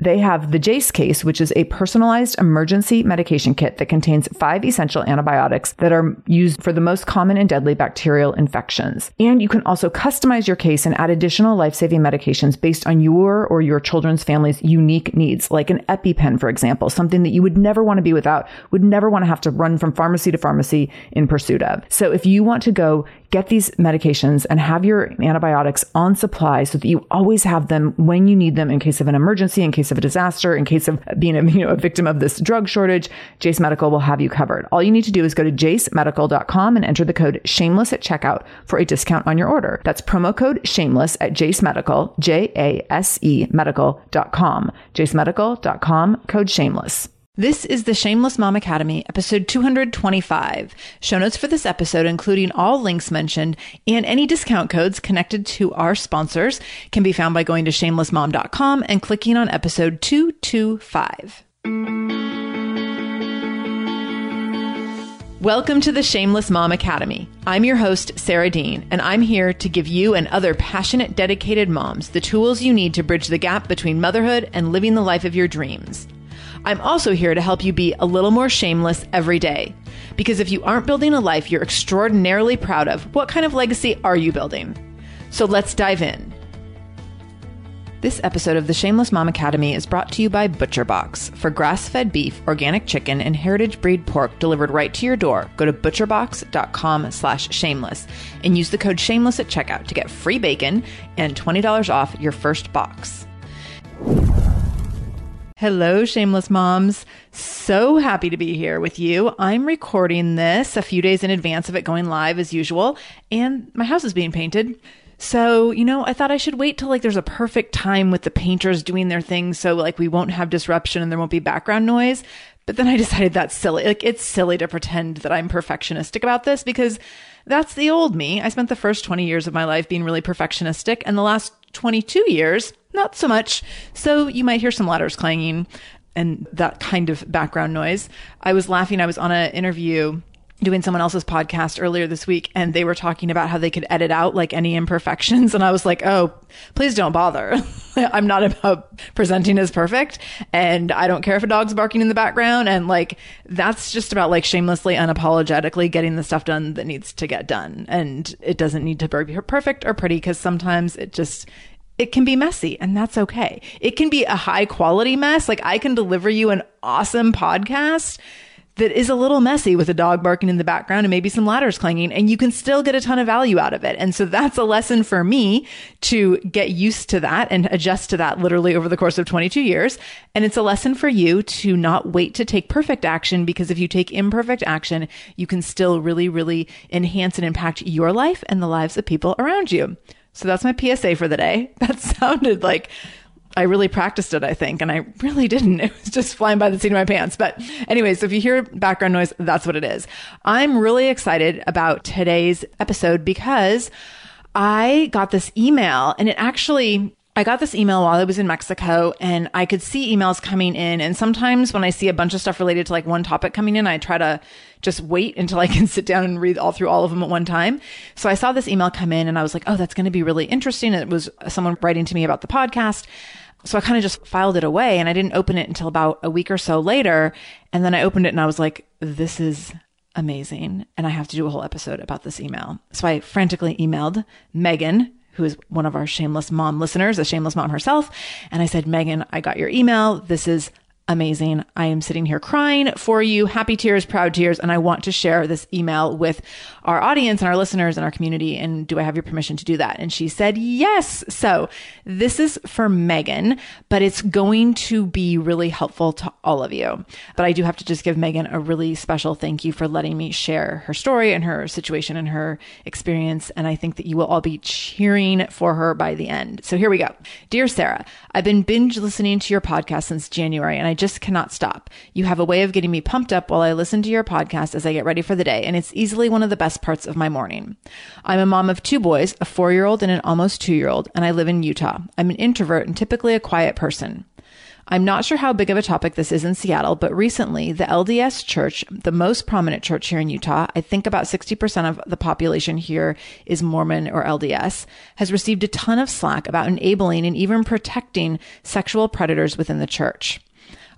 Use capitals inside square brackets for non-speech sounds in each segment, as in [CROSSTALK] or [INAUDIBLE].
They have the Jase case, which is a personalized emergency medication kit that contains five essential antibiotics that are used for the most common and deadly bacterial infections. And you can also customize your case and add additional life saving medications based on your or your children's family's unique needs, like an EpiPen, for example, something that you would never want to be without, would never want to have to run from pharmacy to pharmacy in pursuit of. So if you want to go get these medications and have your antibiotics on supply so that you always have them when you need them in case of an emergency, in case of a disaster, in case of being a, [LAUGHS] you know, a victim of this drug shortage, Jase Medical will have you covered. All you need to do is go to jasemedical.com and enter the code shameless at checkout for a discount on your order. That's promo code shameless at Jase Medical, J A S E medical.com. jasemedical.com, code shameless. This is the Shameless Mom Academy, episode 225. Show notes for this episode, including all links mentioned and any discount codes connected to our sponsors, can be found by going to shamelessmom.com and clicking on episode 225. Welcome to the Shameless Mom Academy. I'm your host, Sarah Dean, and I'm here to give you and other passionate, dedicated moms the tools you need to bridge the gap between motherhood and living the life of your dreams. I'm also here to help you be a little more shameless every day. Because if you aren't building a life you're extraordinarily proud of, what kind of legacy are you building? So let's dive in. This episode of the Shameless Mom Academy is brought to you by ButcherBox. For grass-fed beef, organic chicken, and heritage breed pork delivered right to your door, go to butcherbox.com slash shameless and use the code shameless at checkout to get free bacon and $20 off your first box. Hello, shameless moms. So happy to be here with you. I'm recording this a few days in advance of it going live as usual, and my house is being painted. So, you know, I thought I should wait till like there's a perfect time with the painters doing their thing so like we won't have disruption and there won't be background noise. But then I [LAUGHS] decided that's silly. Like it's silly to pretend that I'm perfectionistic about this because that's the old me. I spent the first 20 years of my life being really perfectionistic and the last 22 years not so much. So you might hear some ladders clanging and that kind of background noise. I was laughing. I was on an interview doing someone else's podcast earlier this week and they were talking about how they could edit out like any imperfections [LAUGHS] and I was like, "Oh, please don't bother. [LAUGHS] I'm not about presenting as perfect and I don't care if a dog's barking in the background and like that's just about like shamelessly unapologetically getting the stuff done that needs to get done and it doesn't need to be perfect or pretty cuz sometimes it just it can be messy and that's okay. It can be a high quality mess. Like I can deliver you an awesome podcast that is a little messy with a dog barking in the background and maybe some ladders clanging and you can still get a ton of value out of it. And so that's a lesson for me to get used to that and adjust to that literally over the course of 22 years. And it's a lesson for you to not wait to take perfect action because if you take imperfect action, you can still really, really enhance and impact your life and the lives of people around you. So that's my PSA for the day. [LAUGHS] That sounded like I really practiced it, I think, and I really didn't. [LAUGHS] It was just flying by the seat of my pants. But anyway, so if you hear background noise, that's what it is. I'm really excited about today's episode because I got this email and it actually I got this email while I was in Mexico and I could see emails coming in. And sometimes when I see a bunch of stuff related to like one topic coming in, I try to just wait until I can [LAUGHS] sit down and read all through all of them at one time. So I saw this email come in and I was like, oh, that's going to be really interesting. It was someone writing to me about the podcast. So I kind of just filed it away and I didn't open it until about a week or so later. And then I opened it and I was like, this is amazing. And I have to do a whole episode about this email. So I frantically emailed Megan, who is one of our shameless mom listeners, a shameless mom herself. And I said, Megan, I got your email. This is amazing. I am sitting here crying for you, happy tears, proud tears, and I want to share this email with our audience and our listeners and our community. And do I have your permission to do that? And she said, yes. So this is for Megan, but it's going to be really helpful to all of you. But I do have to just give Megan a really special thank you for letting me share her story and her situation and her experience. And I think that you will all be cheering for her by the end. So here we go. Dear Sarah, I've been binge listening to your podcast since January and I just cannot stop. You have a way of getting me pumped up while I listen to your podcast as I get ready for the day, and it's easily one of the best parts of my morning. I'm a mom of two boys, a four year old and an almost two year old, and I live in Utah. I'm an introvert and typically a quiet person. I'm not sure how big of a topic this is in Seattle, but recently the LDS church, the most prominent church here in Utah, I think about 60% of the population here is Mormon or LDS, has received a ton of slack about enabling and even protecting sexual predators within the church.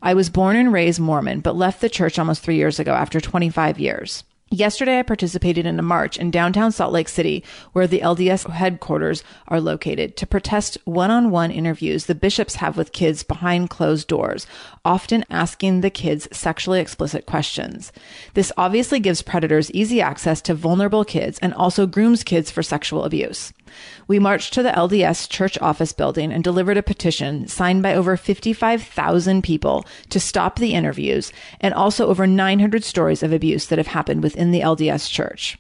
I was born and raised Mormon, but left the church almost three years ago after 25 years. Yesterday, I participated in a march in downtown Salt Lake City, where the LDS headquarters are located, to protest one on one interviews the bishops have with kids behind closed doors, often asking the kids sexually explicit questions. This obviously gives predators easy access to vulnerable kids and also grooms kids for sexual abuse. We marched to the LDS church office building and delivered a petition signed by over 55,000 people to stop the interviews and also over 900 stories of abuse that have happened within the LDS church.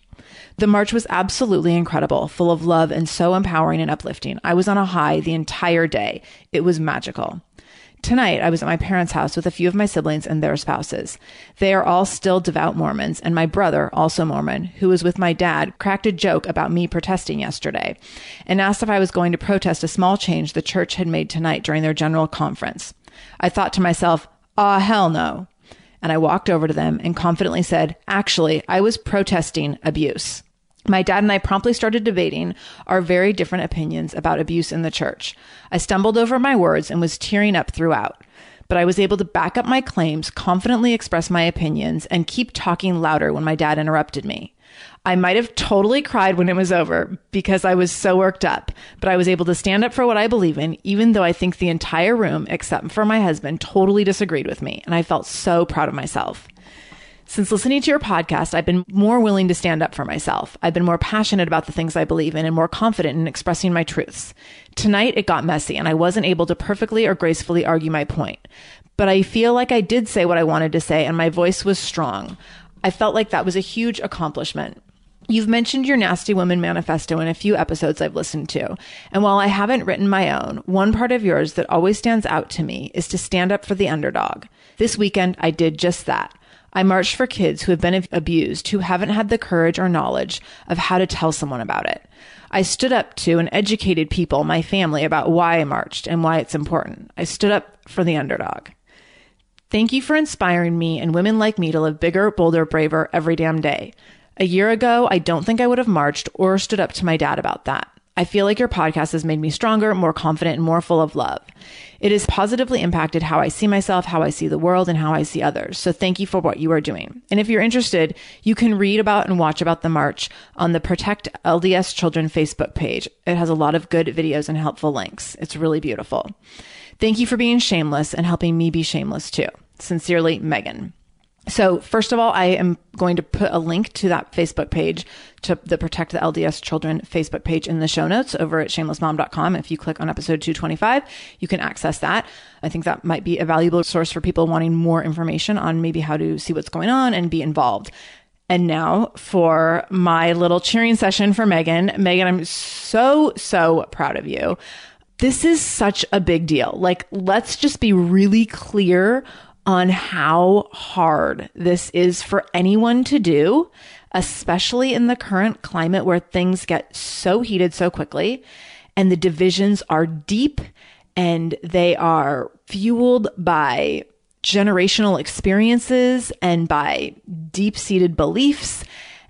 The march was absolutely incredible, full of love and so empowering and uplifting. I was on a high the entire day. It was magical. Tonight, I was at my parents' house with a few of my siblings and their spouses. They are all still devout Mormons, and my brother, also Mormon, who was with my dad, cracked a joke about me protesting yesterday and asked if I was going to protest a small change the church had made tonight during their general conference. I thought to myself, ah, hell no. And I walked over to them and confidently said, actually, I was protesting abuse. My dad and I promptly started debating our very different opinions about abuse in the church. I stumbled over my words and was tearing up throughout, but I was able to back up my claims, confidently express my opinions, and keep talking louder when my dad interrupted me. I might have totally cried when it was over because I was so worked up, but I was able to stand up for what I believe in, even though I think the entire room, except for my husband, totally disagreed with me, and I felt so proud of myself. Since listening to your podcast, I've been more willing to stand up for myself. I've been more passionate about the things I believe in and more confident in expressing my truths. Tonight, it got messy and I wasn't able to perfectly or gracefully argue my point. But I feel like I did say what I wanted to say and my voice was strong. I felt like that was a huge accomplishment. You've mentioned your Nasty Woman manifesto in a few episodes I've listened to. And while I haven't written my own, one part of yours that always stands out to me is to stand up for the underdog. This weekend, I did just that. I marched for kids who have been abused, who haven't had the courage or knowledge of how to tell someone about it. I stood up to and educated people, my family, about why I marched and why it's important. I stood up for the underdog. Thank you for inspiring me and women like me to live bigger, bolder, braver every damn day. A year ago, I don't think I would have marched or stood up to my dad about that. I feel like your podcast has made me stronger, more confident, and more full of love. It has positively impacted how I see myself, how I see the world, and how I see others. So thank you for what you are doing. And if you're interested, you can read about and watch about the march on the Protect LDS Children Facebook page. It has a lot of good videos and helpful links. It's really beautiful. Thank you for being shameless and helping me be shameless too. Sincerely, Megan. So, first of all, I am going to put a link to that Facebook page, to the Protect the LDS Children Facebook page in the show notes over at shamelessmom.com. If you click on episode 225, you can access that. I think that might be a valuable source for people wanting more information on maybe how to see what's going on and be involved. And now for my little cheering session for Megan. Megan, I'm so, so proud of you. This is such a big deal. Like, let's just be really clear on how hard this is for anyone to do, especially in the current climate where things get so heated so quickly and the divisions are deep and they are fueled by generational experiences and by deep seated beliefs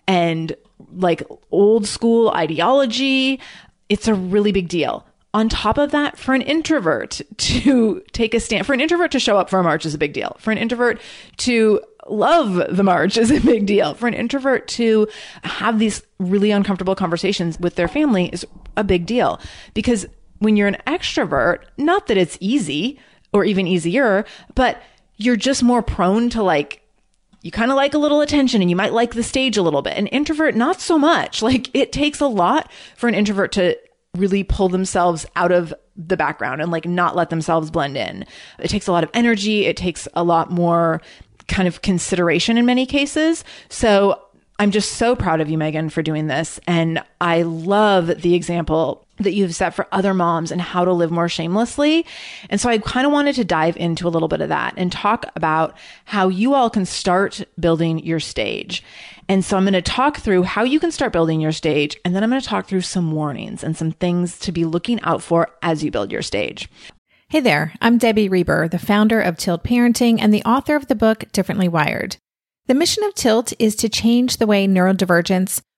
and like old school ideology. It's a really big deal on top of that, for an introvert to take a stand, for an introvert to show up for a march is a big deal. For an introvert to love the march is a big deal. For an introvert to have these really uncomfortable conversations with their family is a big deal. Because when you're an extrovert, not that it's easy or even easier, but you're just more prone to like you kind of like a little attention and you might like the stage a little bit. An introvert, not so much. Like it takes a lot for an introvert to really pull themselves out of the background and like not let themselves blend in. It takes a lot of energy. It takes a lot more kind of consideration in many cases. So I'm just so proud of you, Megan, for doing this. And I love the example that you've set for other moms and how to live more shamelessly. And so I kind of wanted to dive into a little bit of that and talk about how you all can start building your stage. And so I'm going to talk through how you can start building your stage. And then I'm going to talk through some warnings and some things to be looking out for as you build your stage. Hey there, I'm Debbie Reber, the founder of Tilt Parenting and the author of the book Differently Wired. The mission of Tilt is to change the way neurodivergence,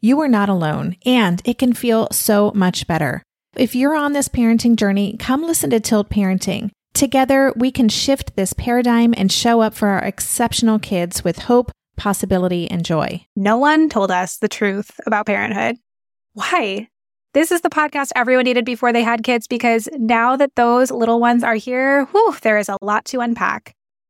you are not alone, and it can feel so much better. If you're on this parenting journey, come listen to Tilt Parenting. Together, we can shift this paradigm and show up for our exceptional kids with hope, possibility, and joy. No one told us the truth about parenthood. Why? This is the podcast everyone needed before they had kids because now that those little ones are here, whew, there is a lot to unpack.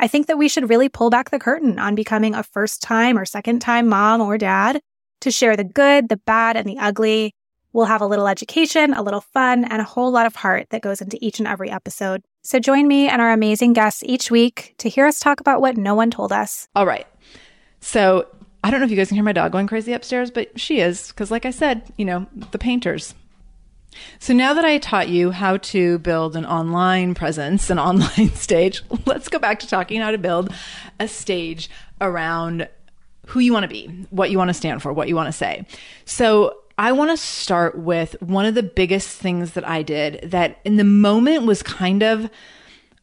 I think that we should really pull back the curtain on becoming a first time or second time mom or dad to share the good, the bad, and the ugly. We'll have a little education, a little fun, and a whole lot of heart that goes into each and every episode. So join me and our amazing guests each week to hear us talk about what no one told us. All right. So I don't know if you guys can hear my dog going crazy upstairs, but she is. Because, like I said, you know, the painters, so now that I taught you how to build an online presence, an [LAUGHS] online stage, let's go back to talking how to build a stage around who you want to be, what you want to stand for, what you want to say. So I want to start with one of the biggest things that I did that in the moment was kind of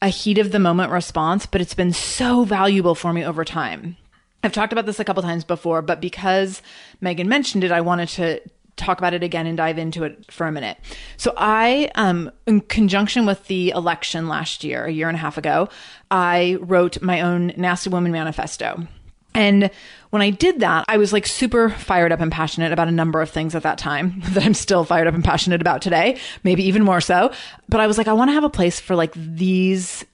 a heat of the moment response, but it's been so valuable for me over time. I've talked about this a couple times before, but because Megan mentioned it, I wanted to talk about it again and dive into it for a minute. So I, um, in conjunction with the election last year, a year and a half ago, I wrote my own Nasty Woman manifesto. And when I did that, I was like super fired up and passionate about a number of things at that time [LAUGHS] that I'm still fired up and passionate about today, maybe even more so. But I was like, I want to have a place for like these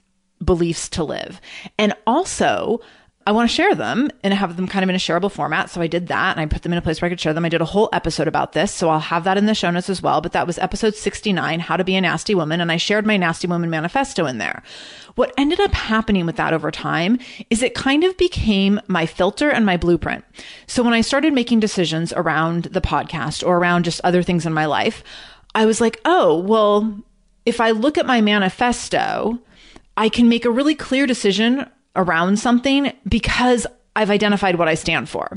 beliefs to live. And also, I want to share them and have them kind of in a shareable format. So I did that and I put them in a place where I could share them. I did a whole episode about this. So I'll have that in the show notes as well. But that was episode 69, How to Be a Nasty Woman. And I shared my Nasty Woman manifesto in there. What ended up happening with that over time is it kind of became my filter and my blueprint. So when I started making decisions around the podcast or around just other things in my life, I was like, oh, well, if I look at my manifesto, I can make a really clear decision around something because I've identified what I stand for.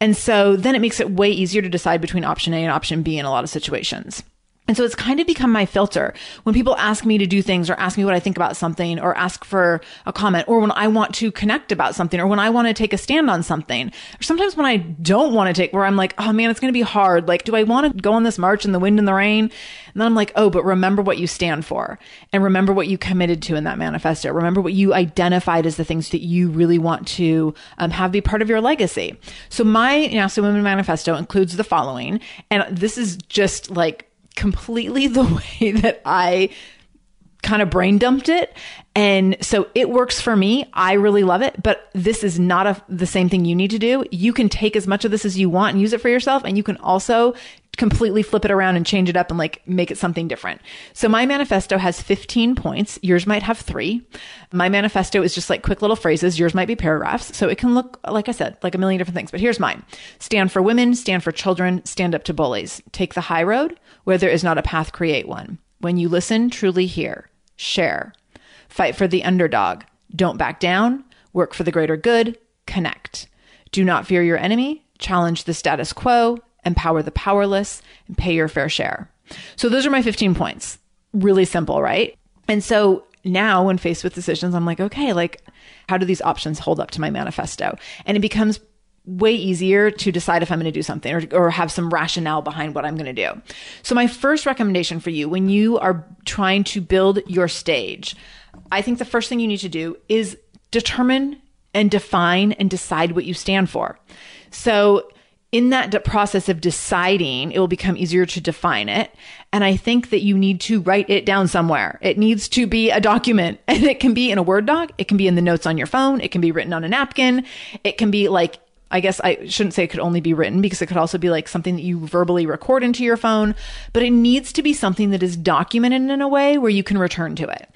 And so then it makes it way easier to decide between option A and option B in a lot of situations. And so it's kind of become my filter. When people ask me to do things or ask me what I think about something or ask for a comment or when I want to connect about something or when I want to take a stand on something or sometimes when I don't want to take where I'm like, oh man, it's going to be hard. Like, do I want to go on this march in the wind and the rain? And then I'm like, oh, but remember what you stand for and remember what you committed to in that manifesto. Remember what you identified as the things that you really want to um, have be part of your legacy. So my Nasty Women manifesto includes the following. And this is just like completely the [LAUGHS] way that I kind of brain dumped it. And so it works for me. I really love it, but this is not a, the same thing you need to do. You can take as much of this as you want and use it for yourself. And you can also completely flip it around and change it up and like make it something different. So my manifesto has 15 points. Yours might have three. My manifesto is just like quick little phrases. Yours might be paragraphs. So it can look, like I said, like a million different things. But here's mine. Stand for women, stand for children, stand up to bullies. Take the high road. Where there is not a path, create one. When you listen, truly hear. Share. Fight for the underdog. Don't back down. Work for the greater good. Connect. Do not fear your enemy. Challenge the status quo. Empower the powerless. And pay your fair share. So those are my 15 points. Really simple, right? And so now when faced with decisions, I'm like, okay, like, how do these options hold up to my manifesto? And it becomes way easier to decide if I'm going to do something or, or have some rationale behind what I'm going to do. So my first recommendation for you when you are trying to build your stage, I think the first thing you need to do is determine and define and decide what you stand for. So in that process of deciding, it will become easier to define it. And I think that you need to write it down somewhere. It needs to be a document [LAUGHS] and it can be in a Word doc. It can be in the notes on your phone. It can be written on a napkin. It can be like I guess I shouldn't say it could only be written because it could also be like something that you verbally record into your phone, but it needs to be something that is documented in a way where you can return to it.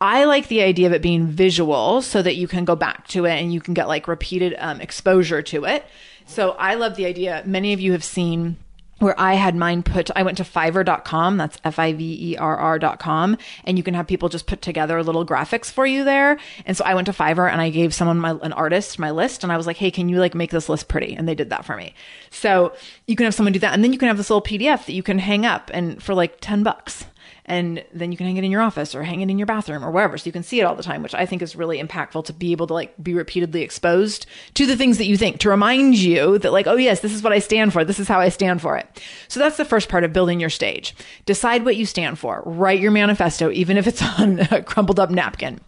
I like the idea of it being visual so that you can go back to it and you can get like repeated um, exposure to it. So I love the idea. Many of you have seen where I had mine put, I went to fiverr.com. That's F-I-V-E-R-R.com. And you can have people just put together little graphics for you there. And so I went to Fiverr and I gave someone my, an artist my list and I was like, Hey, can you like make this list pretty? And they did that for me. So you can have someone do that. And then you can have this little PDF that you can hang up and for like 10 bucks and then you can hang it in your office or hang it in your bathroom or wherever. So you can see it all the time which i think is really impactful to be able to like be repeatedly exposed to the things that you think to remind you that like oh yes this is what i stand for. This is how i stand for it. So that's the first part of building your stage. Decide what you stand for. Write your manifesto even if it's [LAUGHS] on a crumpled up napkin.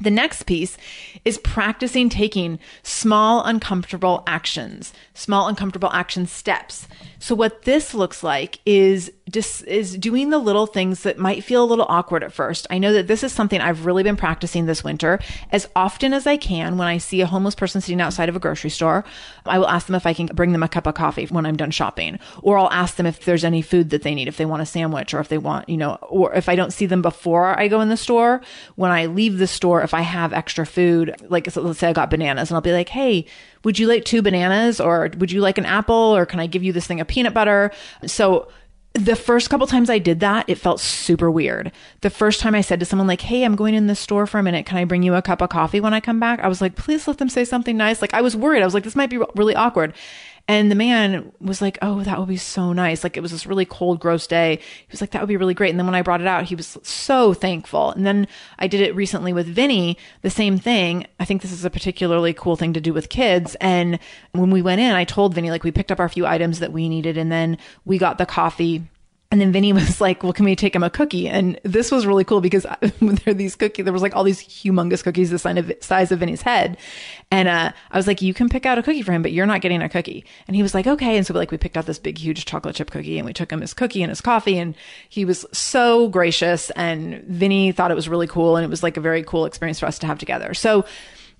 The next piece is practicing taking small, uncomfortable actions, small, uncomfortable action steps. So what this looks like is is doing the little things that might feel a little awkward at first. I know that this is something I've really been practicing this winter as often as I can when I see a homeless person sitting outside of a grocery store. I will ask them if I can bring them a cup of coffee when I'm done shopping, or I'll ask them if there's any food that they need, if they want a sandwich or if they want, you know, or if I don't see them before I go in the store, when I leave the store, if I have extra food, like so let's say I got bananas and I'll be like, Hey, would you like two bananas or would you like an apple or can I give you this thing of peanut butter? So the first couple times I did that, it felt super weird. The first time I said to someone like, "Hey, I'm going in the store for a minute. Can I bring you a cup of coffee when I come back?" I was like, "Please let them say something nice." Like I was worried. I was like, "This might be really awkward." And the man was like, Oh, that would be so nice. Like it was this really cold, gross day. He was like, That would be really great. And then when I brought it out, he was so thankful. And then I did it recently with Vinny, the same thing. I think this is a particularly cool thing to do with kids. And when we went in, I told Vinny, like, we picked up our few items that we needed and then we got the coffee and then Vinny [LAUGHS] was like, well, can we take him a cookie? And this was really cool because [LAUGHS] there these cookies, there was like all these humongous cookies the size of, size of Vinny's head. And, uh, I was like, you can pick out a cookie for him, but you're not getting a cookie. And he was like, okay. And so like we picked out this big, huge chocolate chip cookie and we took him his cookie and his coffee. And he was so gracious. And Vinny thought it was really cool. And it was like a very cool experience for us to have together. So,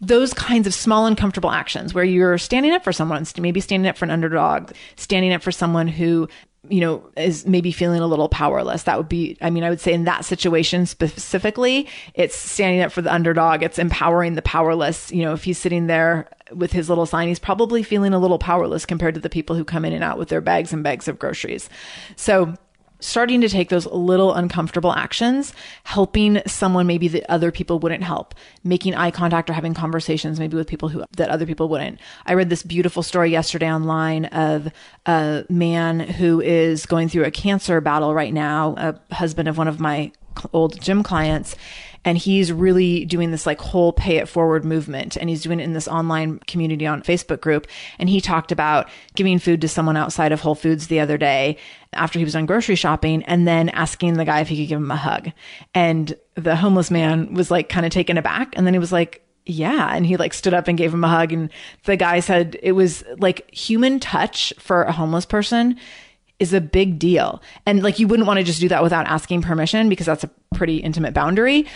those kinds of small uncomfortable actions where you're standing up for someone, maybe standing up for an underdog, standing up for someone who you know, is maybe feeling a little powerless. That would be, I mean, I would say in that situation specifically, it's standing up for the underdog. It's empowering the powerless. You know, if he's sitting there with his little sign, he's probably feeling a little powerless compared to the people who come in and out with their bags and bags of groceries. So starting to take those little uncomfortable actions, helping someone maybe that other people wouldn't help, making eye contact or having conversations maybe with people who that other people wouldn't. I read this beautiful story yesterday online of a man who is going through a cancer battle right now, a husband of one of my old gym clients and he's really doing this like whole pay it forward movement and he's doing it in this online community on Facebook group and he talked about giving food to someone outside of Whole Foods the other day after he was on grocery shopping and then asking the guy if he could give him a hug and the homeless man was like kind of taken aback and then he was like yeah. And he like stood up and gave him a hug. And the guy said it was like human touch for a homeless person is a big deal. And like you wouldn't want to just do that without asking permission because that's a pretty intimate boundary.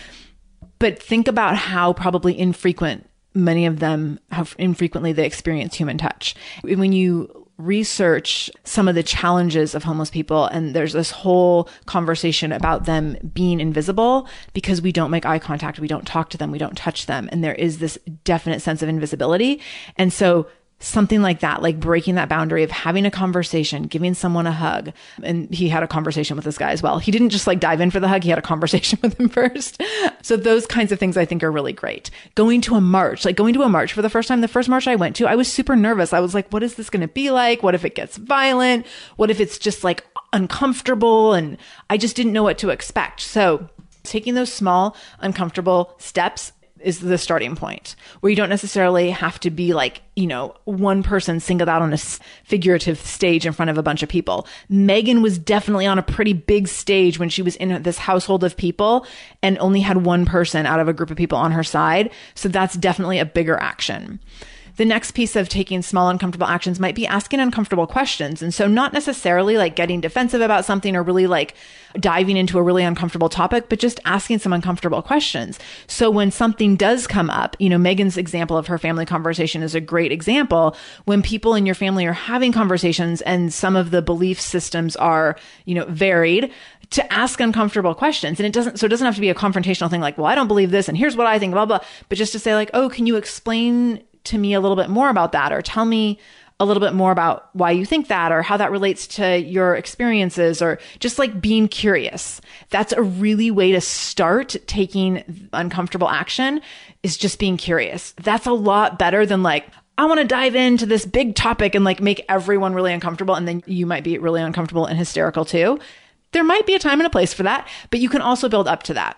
But think about how probably infrequent many of them how infrequently they experience human touch. When you research some of the challenges of homeless people and there's this whole conversation about them being invisible because we don't make eye contact, we don't talk to them, we don't touch them and there is this definite sense of invisibility. And so something like that, like breaking that boundary of having a conversation, giving someone a hug. And he had a conversation with this guy as well. He didn't just like dive in for the hug, he had a conversation [LAUGHS] with him first. So those kinds of things I think are really great. Going to a march, like going to a march for the first time, the first march I went to, I was super nervous. I was like, what is this going to be like? What if it gets violent? What if it's just like uncomfortable? And I just didn't know what to expect. So taking those small, uncomfortable steps is the starting point where you don't necessarily have to be like, you know, one person singled out on a figurative stage in front of a bunch of people. Megan was definitely on a pretty big stage when she was in this household of people and only had one person out of a group of people on her side. So that's definitely a bigger action. The next piece of taking small uncomfortable actions might be asking uncomfortable questions. And so not necessarily like getting defensive about something or really like diving into a really uncomfortable topic, but just asking some uncomfortable questions. So when something does come up, you know, Megan's example of her family conversation is a great example. When people in your family are having conversations and some of the belief systems are, you know, varied, to ask uncomfortable questions. And it doesn't, so it doesn't have to be a confrontational thing like, well, I don't believe this and here's what I think, blah, blah, but just to say like, oh, can you explain to me a little bit more about that or tell me a little bit more about why you think that or how that relates to your experiences or just like being curious. That's a really way to start taking uncomfortable action is just being curious. That's a lot better than like, I want to dive into this big topic and like make everyone really uncomfortable. And then you might be really uncomfortable and hysterical too. There might be a time and a place for that, but you can also build up to that.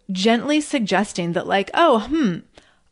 gently suggesting that, like, oh, hmm,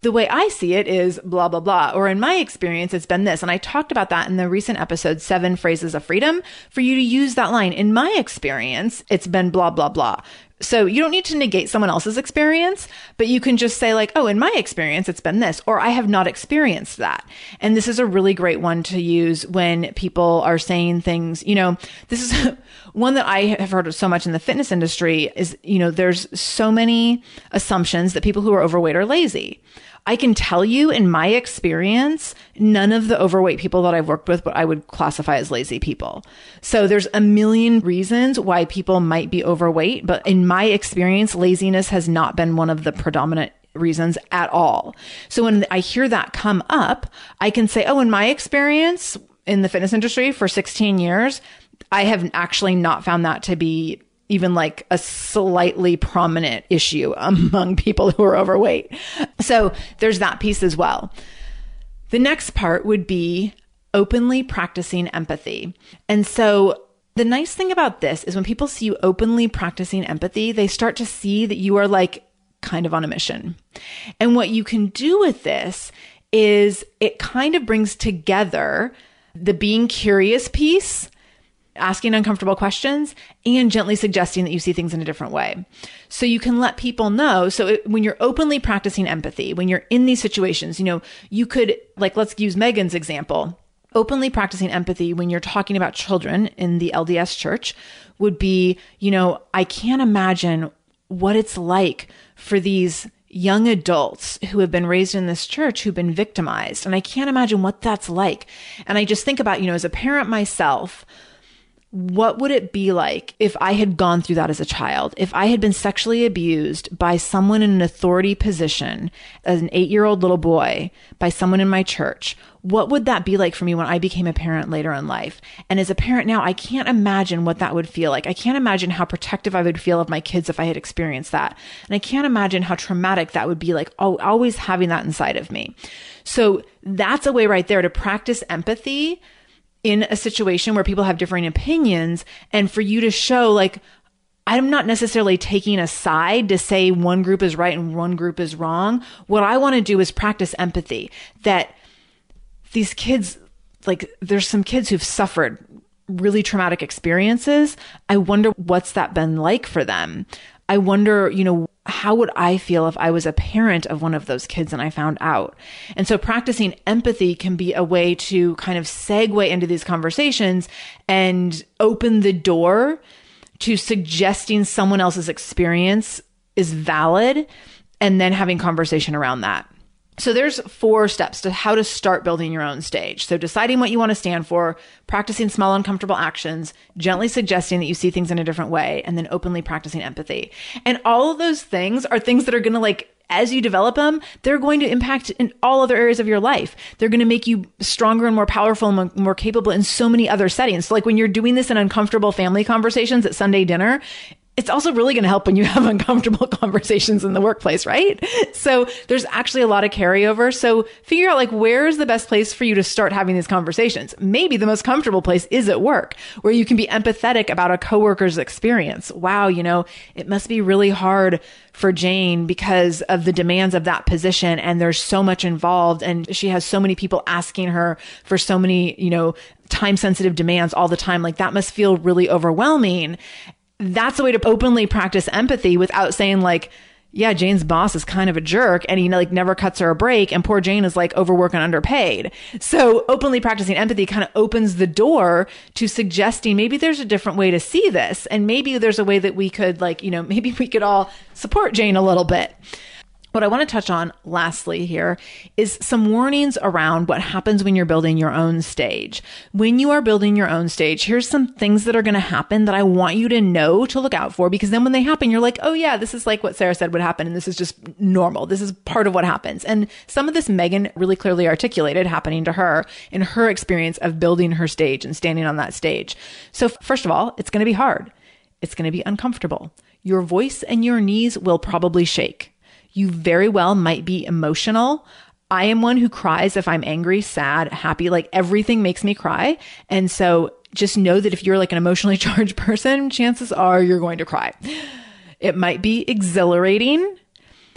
the way I see it is blah, blah, blah. Or in my experience, it's been this. And I talked about that in the recent episode, Seven Phrases of Freedom, for you to use that line. In my experience, it's been blah, blah, blah. So you don't need to negate someone else's experience, but you can just say like, oh, in my experience, it's been this, or I have not experienced that. And this is a really great one to use when people are saying things, you know, this is [LAUGHS] one that I have heard so much in the fitness industry is, you know, there's so many assumptions that people who are overweight are lazy. I can tell you in my experience, none of the overweight people that I've worked with, but I would classify as lazy people. So there's a million reasons why people might be overweight, but in my experience, laziness has not been one of the predominant reasons at all. So when I hear that come up, I can say, oh, in my experience in the fitness industry for 16 years, I have actually not found that to be even like a slightly prominent issue among people who are overweight. So there's that piece as well. The next part would be openly practicing empathy. And so the nice thing about this is when people see you openly practicing empathy, they start to see that you are like kind of on a mission. And what you can do with this is it kind of brings together the being curious piece asking uncomfortable questions and gently suggesting that you see things in a different way. So you can let people know. So it, when you're openly practicing empathy, when you're in these situations, you know, you could, like, let's use Megan's example. Openly practicing empathy when you're talking about children in the LDS church would be, you know, I can't imagine what it's like for these young adults who have been raised in this church who've been victimized. And I can't imagine what that's like. And I just think about, you know, as a parent myself, what would it be like if I had gone through that as a child? If I had been sexually abused by someone in an authority position as an eight year old little boy by someone in my church? What would that be like for me when I became a parent later in life? And as a parent now, I can't imagine what that would feel like. I can't imagine how protective I would feel of my kids if I had experienced that. And I can't imagine how traumatic that would be like, always having that inside of me. So that's a way right there to practice empathy in a situation where people have differing opinions and for you to show like I'm not necessarily taking a side to say one group is right and one group is wrong. What I want to do is practice empathy that these kids like there's some kids who've suffered really traumatic experiences. I wonder what's that been like for them. I wonder, you know, how would I feel if I was a parent of one of those kids and I found out? And so practicing empathy can be a way to kind of segue into these conversations and open the door to suggesting someone else's experience is valid and then having conversation around that. So there's four steps to how to start building your own stage. So deciding what you want to stand for, practicing small uncomfortable actions, gently suggesting that you see things in a different way, and then openly practicing empathy. And all of those things are things that are going to like as you develop them, they're going to impact in all other areas of your life. They're going to make you stronger and more powerful and more capable in so many other settings. So like when you're doing this in uncomfortable family conversations at Sunday dinner, it's also really going to help when you [LAUGHS] have uncomfortable [LAUGHS] conversations in the workplace, right? So there's actually a lot of carryover. So figure out like where's the best place for you to start having these conversations. Maybe the most comfortable place is at work where you can be empathetic about a coworker's experience. Wow, you know, it must be really hard for Jane because of the demands of that position and there's so much involved and she has so many people asking her for so many, you know, time sensitive demands all the time. Like that must feel really overwhelming that's a way to openly practice empathy without saying like, yeah, Jane's boss is kind of a jerk and he like never cuts her a break and poor Jane is like overworked and underpaid. So openly practicing empathy kind of opens the door to suggesting maybe there's a different way to see this and maybe there's a way that we could like, you know, [LAUGHS] maybe we could all support Jane a little bit. What I want to touch on lastly here is some warnings around what happens when you're building your own stage. When you are building your own stage, here's some things that are going to happen that I want you to know to look out for because then when they happen, you're like, oh yeah, this is like what Sarah said would happen and this is just normal. This is part of what happens. And some of this Megan really clearly articulated happening to her in her experience of building her stage and standing on that stage. So first of all, it's going to be hard. It's going to be uncomfortable. Your voice and your knees will probably shake. You very well might be emotional. I am one who cries if I'm angry, sad, happy, like everything makes me cry. And so just know that if you're like an emotionally [LAUGHS] charged person, chances are you're going to cry. It might be exhilarating.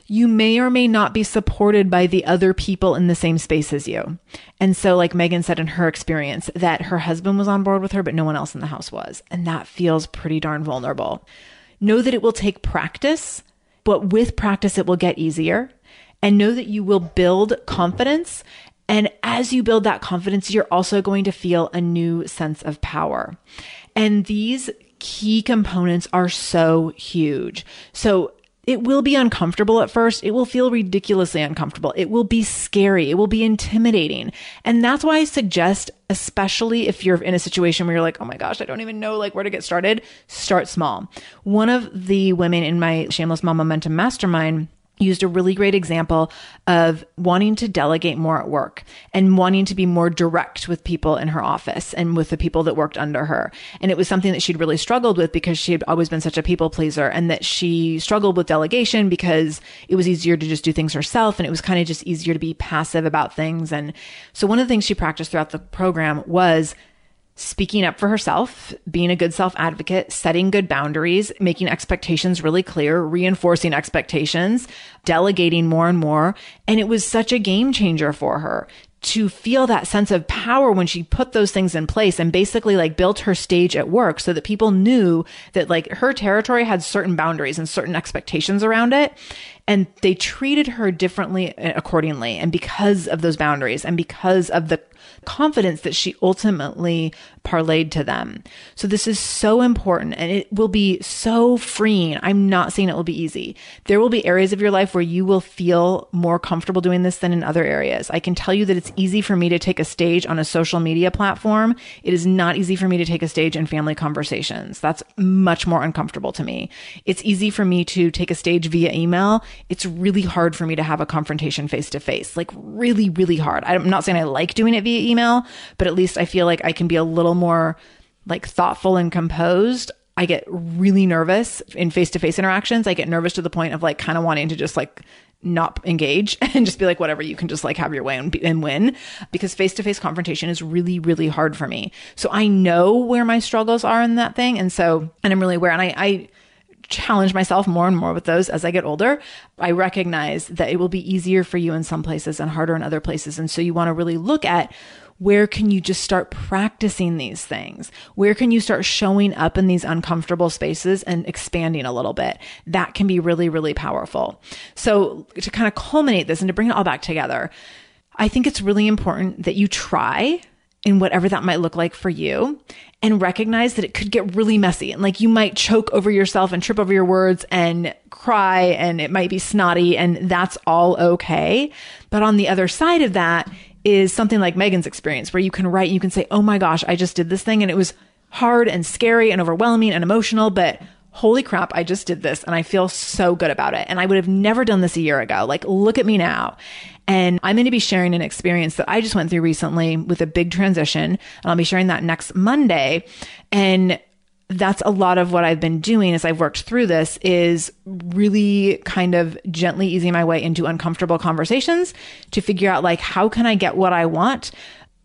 You may or may not be supported by the other people in the same space as you. And so, like Megan said in her experience, that her husband was on board with her, but no one else in the house was. And that feels pretty darn vulnerable. Know that it will take practice but with practice, it will get easier. And know that you will build confidence. And as you build that confidence, you're also going to feel a new sense of power. And these key components are so huge. So it will be uncomfortable at first. It will feel ridiculously uncomfortable. It will be scary. It will be intimidating. And that's why I suggest, especially if you're in a situation where you're like, oh my gosh, I don't even know like where to get started, start small. One of the women in my Shameless Mom Momentum Mastermind used a really great example of wanting to delegate more at work and wanting to be more direct with people in her office and with the people that worked under her. And it was something that she'd really struggled with because she had always been such a people pleaser and that she struggled with delegation because it was easier to just do things herself and it was kind of just easier to be passive about things. And so one of the things she practiced throughout the program was speaking up for herself, being a good self advocate, setting good boundaries, making expectations really clear, reinforcing expectations, delegating more and more. And it was such a game changer for her. to feel that sense of power when she put those things in place and basically like built her stage at work so that people knew that like her territory had certain boundaries and certain expectations around it and they treated her differently uh, accordingly and because of those boundaries and because of the confidence that she ultimately parlayed to them. So this is so important and it will be so freeing. I'm not saying it will be easy. There will be areas of your life where you will feel more comfortable doing this than in other areas. I can tell you that it's easy for me to take a stage on a social media platform. It is not easy for me to take a stage in family conversations. That's much more uncomfortable to me. It's easy for me to take a stage via email. It's really hard for me to have a confrontation face to face, like really, really hard. I'm not saying I like doing it via email, but at least I feel like I can be a little more like thoughtful and composed. I get really nervous in face to face interactions. I get nervous to the point of like kind of wanting to just like not engage [LAUGHS] and just be like, whatever, you can just like have your way and, and win because face to face confrontation is really, really hard for me. So I know where my struggles are in that thing. And so, and I'm really aware and I, I, challenge myself more and more with those as I get older. I recognize that it will be easier for you in some places and harder in other places. And so you want to really look at where can you just start practicing these things? Where can you start showing up in these uncomfortable spaces and expanding a little bit? That can be really, really powerful. So to kind of culminate this and to bring it all back together, I think it's really important that you try in whatever that might look like for you and recognize that it could get really messy and like you might choke over yourself and trip over your words and cry and it might be snotty and that's all okay. But on the other side of that is something like Megan's experience where you can write, you can say, Oh my gosh, I just did this thing and it was hard and scary and overwhelming and emotional, but holy crap, I just did this and I feel so good about it. And I would have never done this a year ago. Like, look at me now. And I'm going to be sharing an experience that I just went through recently with a big transition. And I'll be sharing that next Monday. And that's a lot of what I've been doing as I've worked through this is really kind of gently easing my way into uncomfortable conversations to figure out like how can I get what I want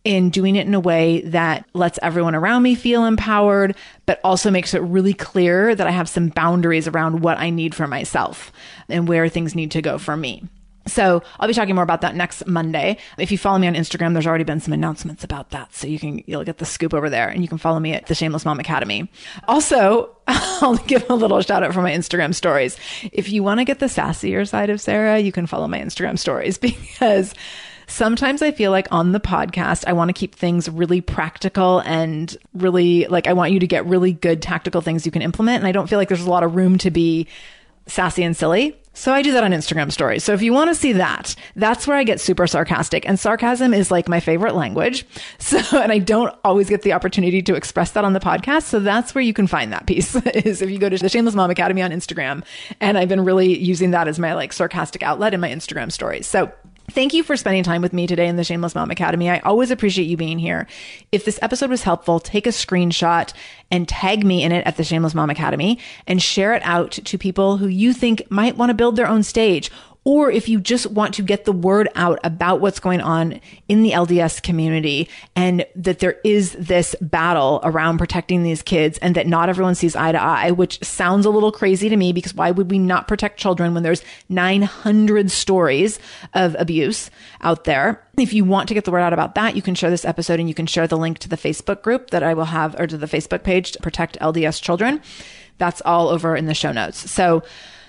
in doing it in a way that lets everyone around me feel empowered, but also makes it really clear that I have some boundaries around what I need for myself and where things need to go for me. So I'll be talking more about that next Monday. If you follow me on Instagram, there's already been some announcements about that. So you can, you'll get the scoop over there and you can follow me at the Shameless Mom Academy. Also, [LAUGHS] I'll give a little shout out for my Instagram stories. If you want to get the sassier side of Sarah, you can follow my Instagram stories [LAUGHS] because sometimes I feel like on the podcast, I want to keep things really practical and really like I want you to get really good tactical things you can implement. And I don't feel like there's a lot of room to be sassy and silly. So I do that on Instagram stories. So if you want to see that, that's where I get super sarcastic. And sarcasm is like my favorite language. [LAUGHS] So, and I don't always get the opportunity to express that on the podcast. So that's where you can find that piece [LAUGHS] is if you go to the Shameless Mom Academy on Instagram. And I've been really using that as my like sarcastic outlet in my Instagram stories. So Thank you for spending time with me today in the Shameless Mom Academy. I always appreciate you being here. If this episode was helpful, take a screenshot and tag me in it at the Shameless Mom Academy and share it out to people who you think might want to build their own stage or if you just want to get the word out about what's going on in the LDS community and that there is this battle around protecting these kids and that not everyone sees eye to eye, which sounds a little crazy to me because why would we not protect children when there's 900 stories of abuse out there? If you want to get the word out about that, you can share this episode and you can share the link to the Facebook group that I will have or to the Facebook page to protect LDS children. That's all over in the show notes. So,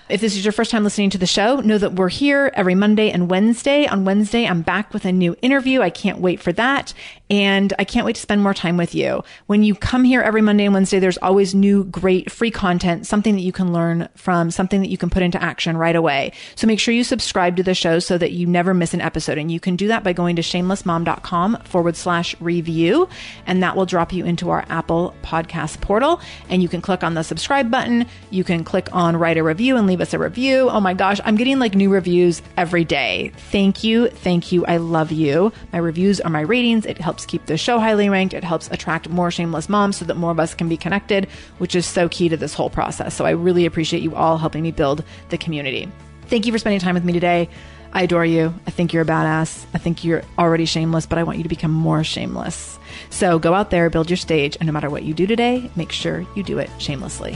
if this is your first time listening to the show, know that we're here every Monday and Wednesday. On Wednesday, I'm back with a new interview. I can't wait for that. And I can't wait to spend more time with you. When you come here every Monday and Wednesday, there's always new, great free content, something that you can learn from, something that you can put into action right away. So make sure you subscribe to the show so that you never miss an episode. And you can do that by going to shamelessmom.com forward slash review. And that will drop you into our Apple podcast portal. And you can click on the subscribe button. You can click on write a review and leave us a review. Oh my gosh, I'm getting like new reviews every day. Thank you. Thank you. I love you. My reviews are my ratings. It helps keep the show highly ranked. It helps attract more shameless moms so that more of us can be connected, which is so key to this whole process. So I really appreciate you all helping me build the community. Thank you for spending time with me today. I adore you. I think you're a badass. I think you're already shameless, but I want you to become more shameless. So go out there, build your stage, and no matter what you do today, make sure you do it shamelessly.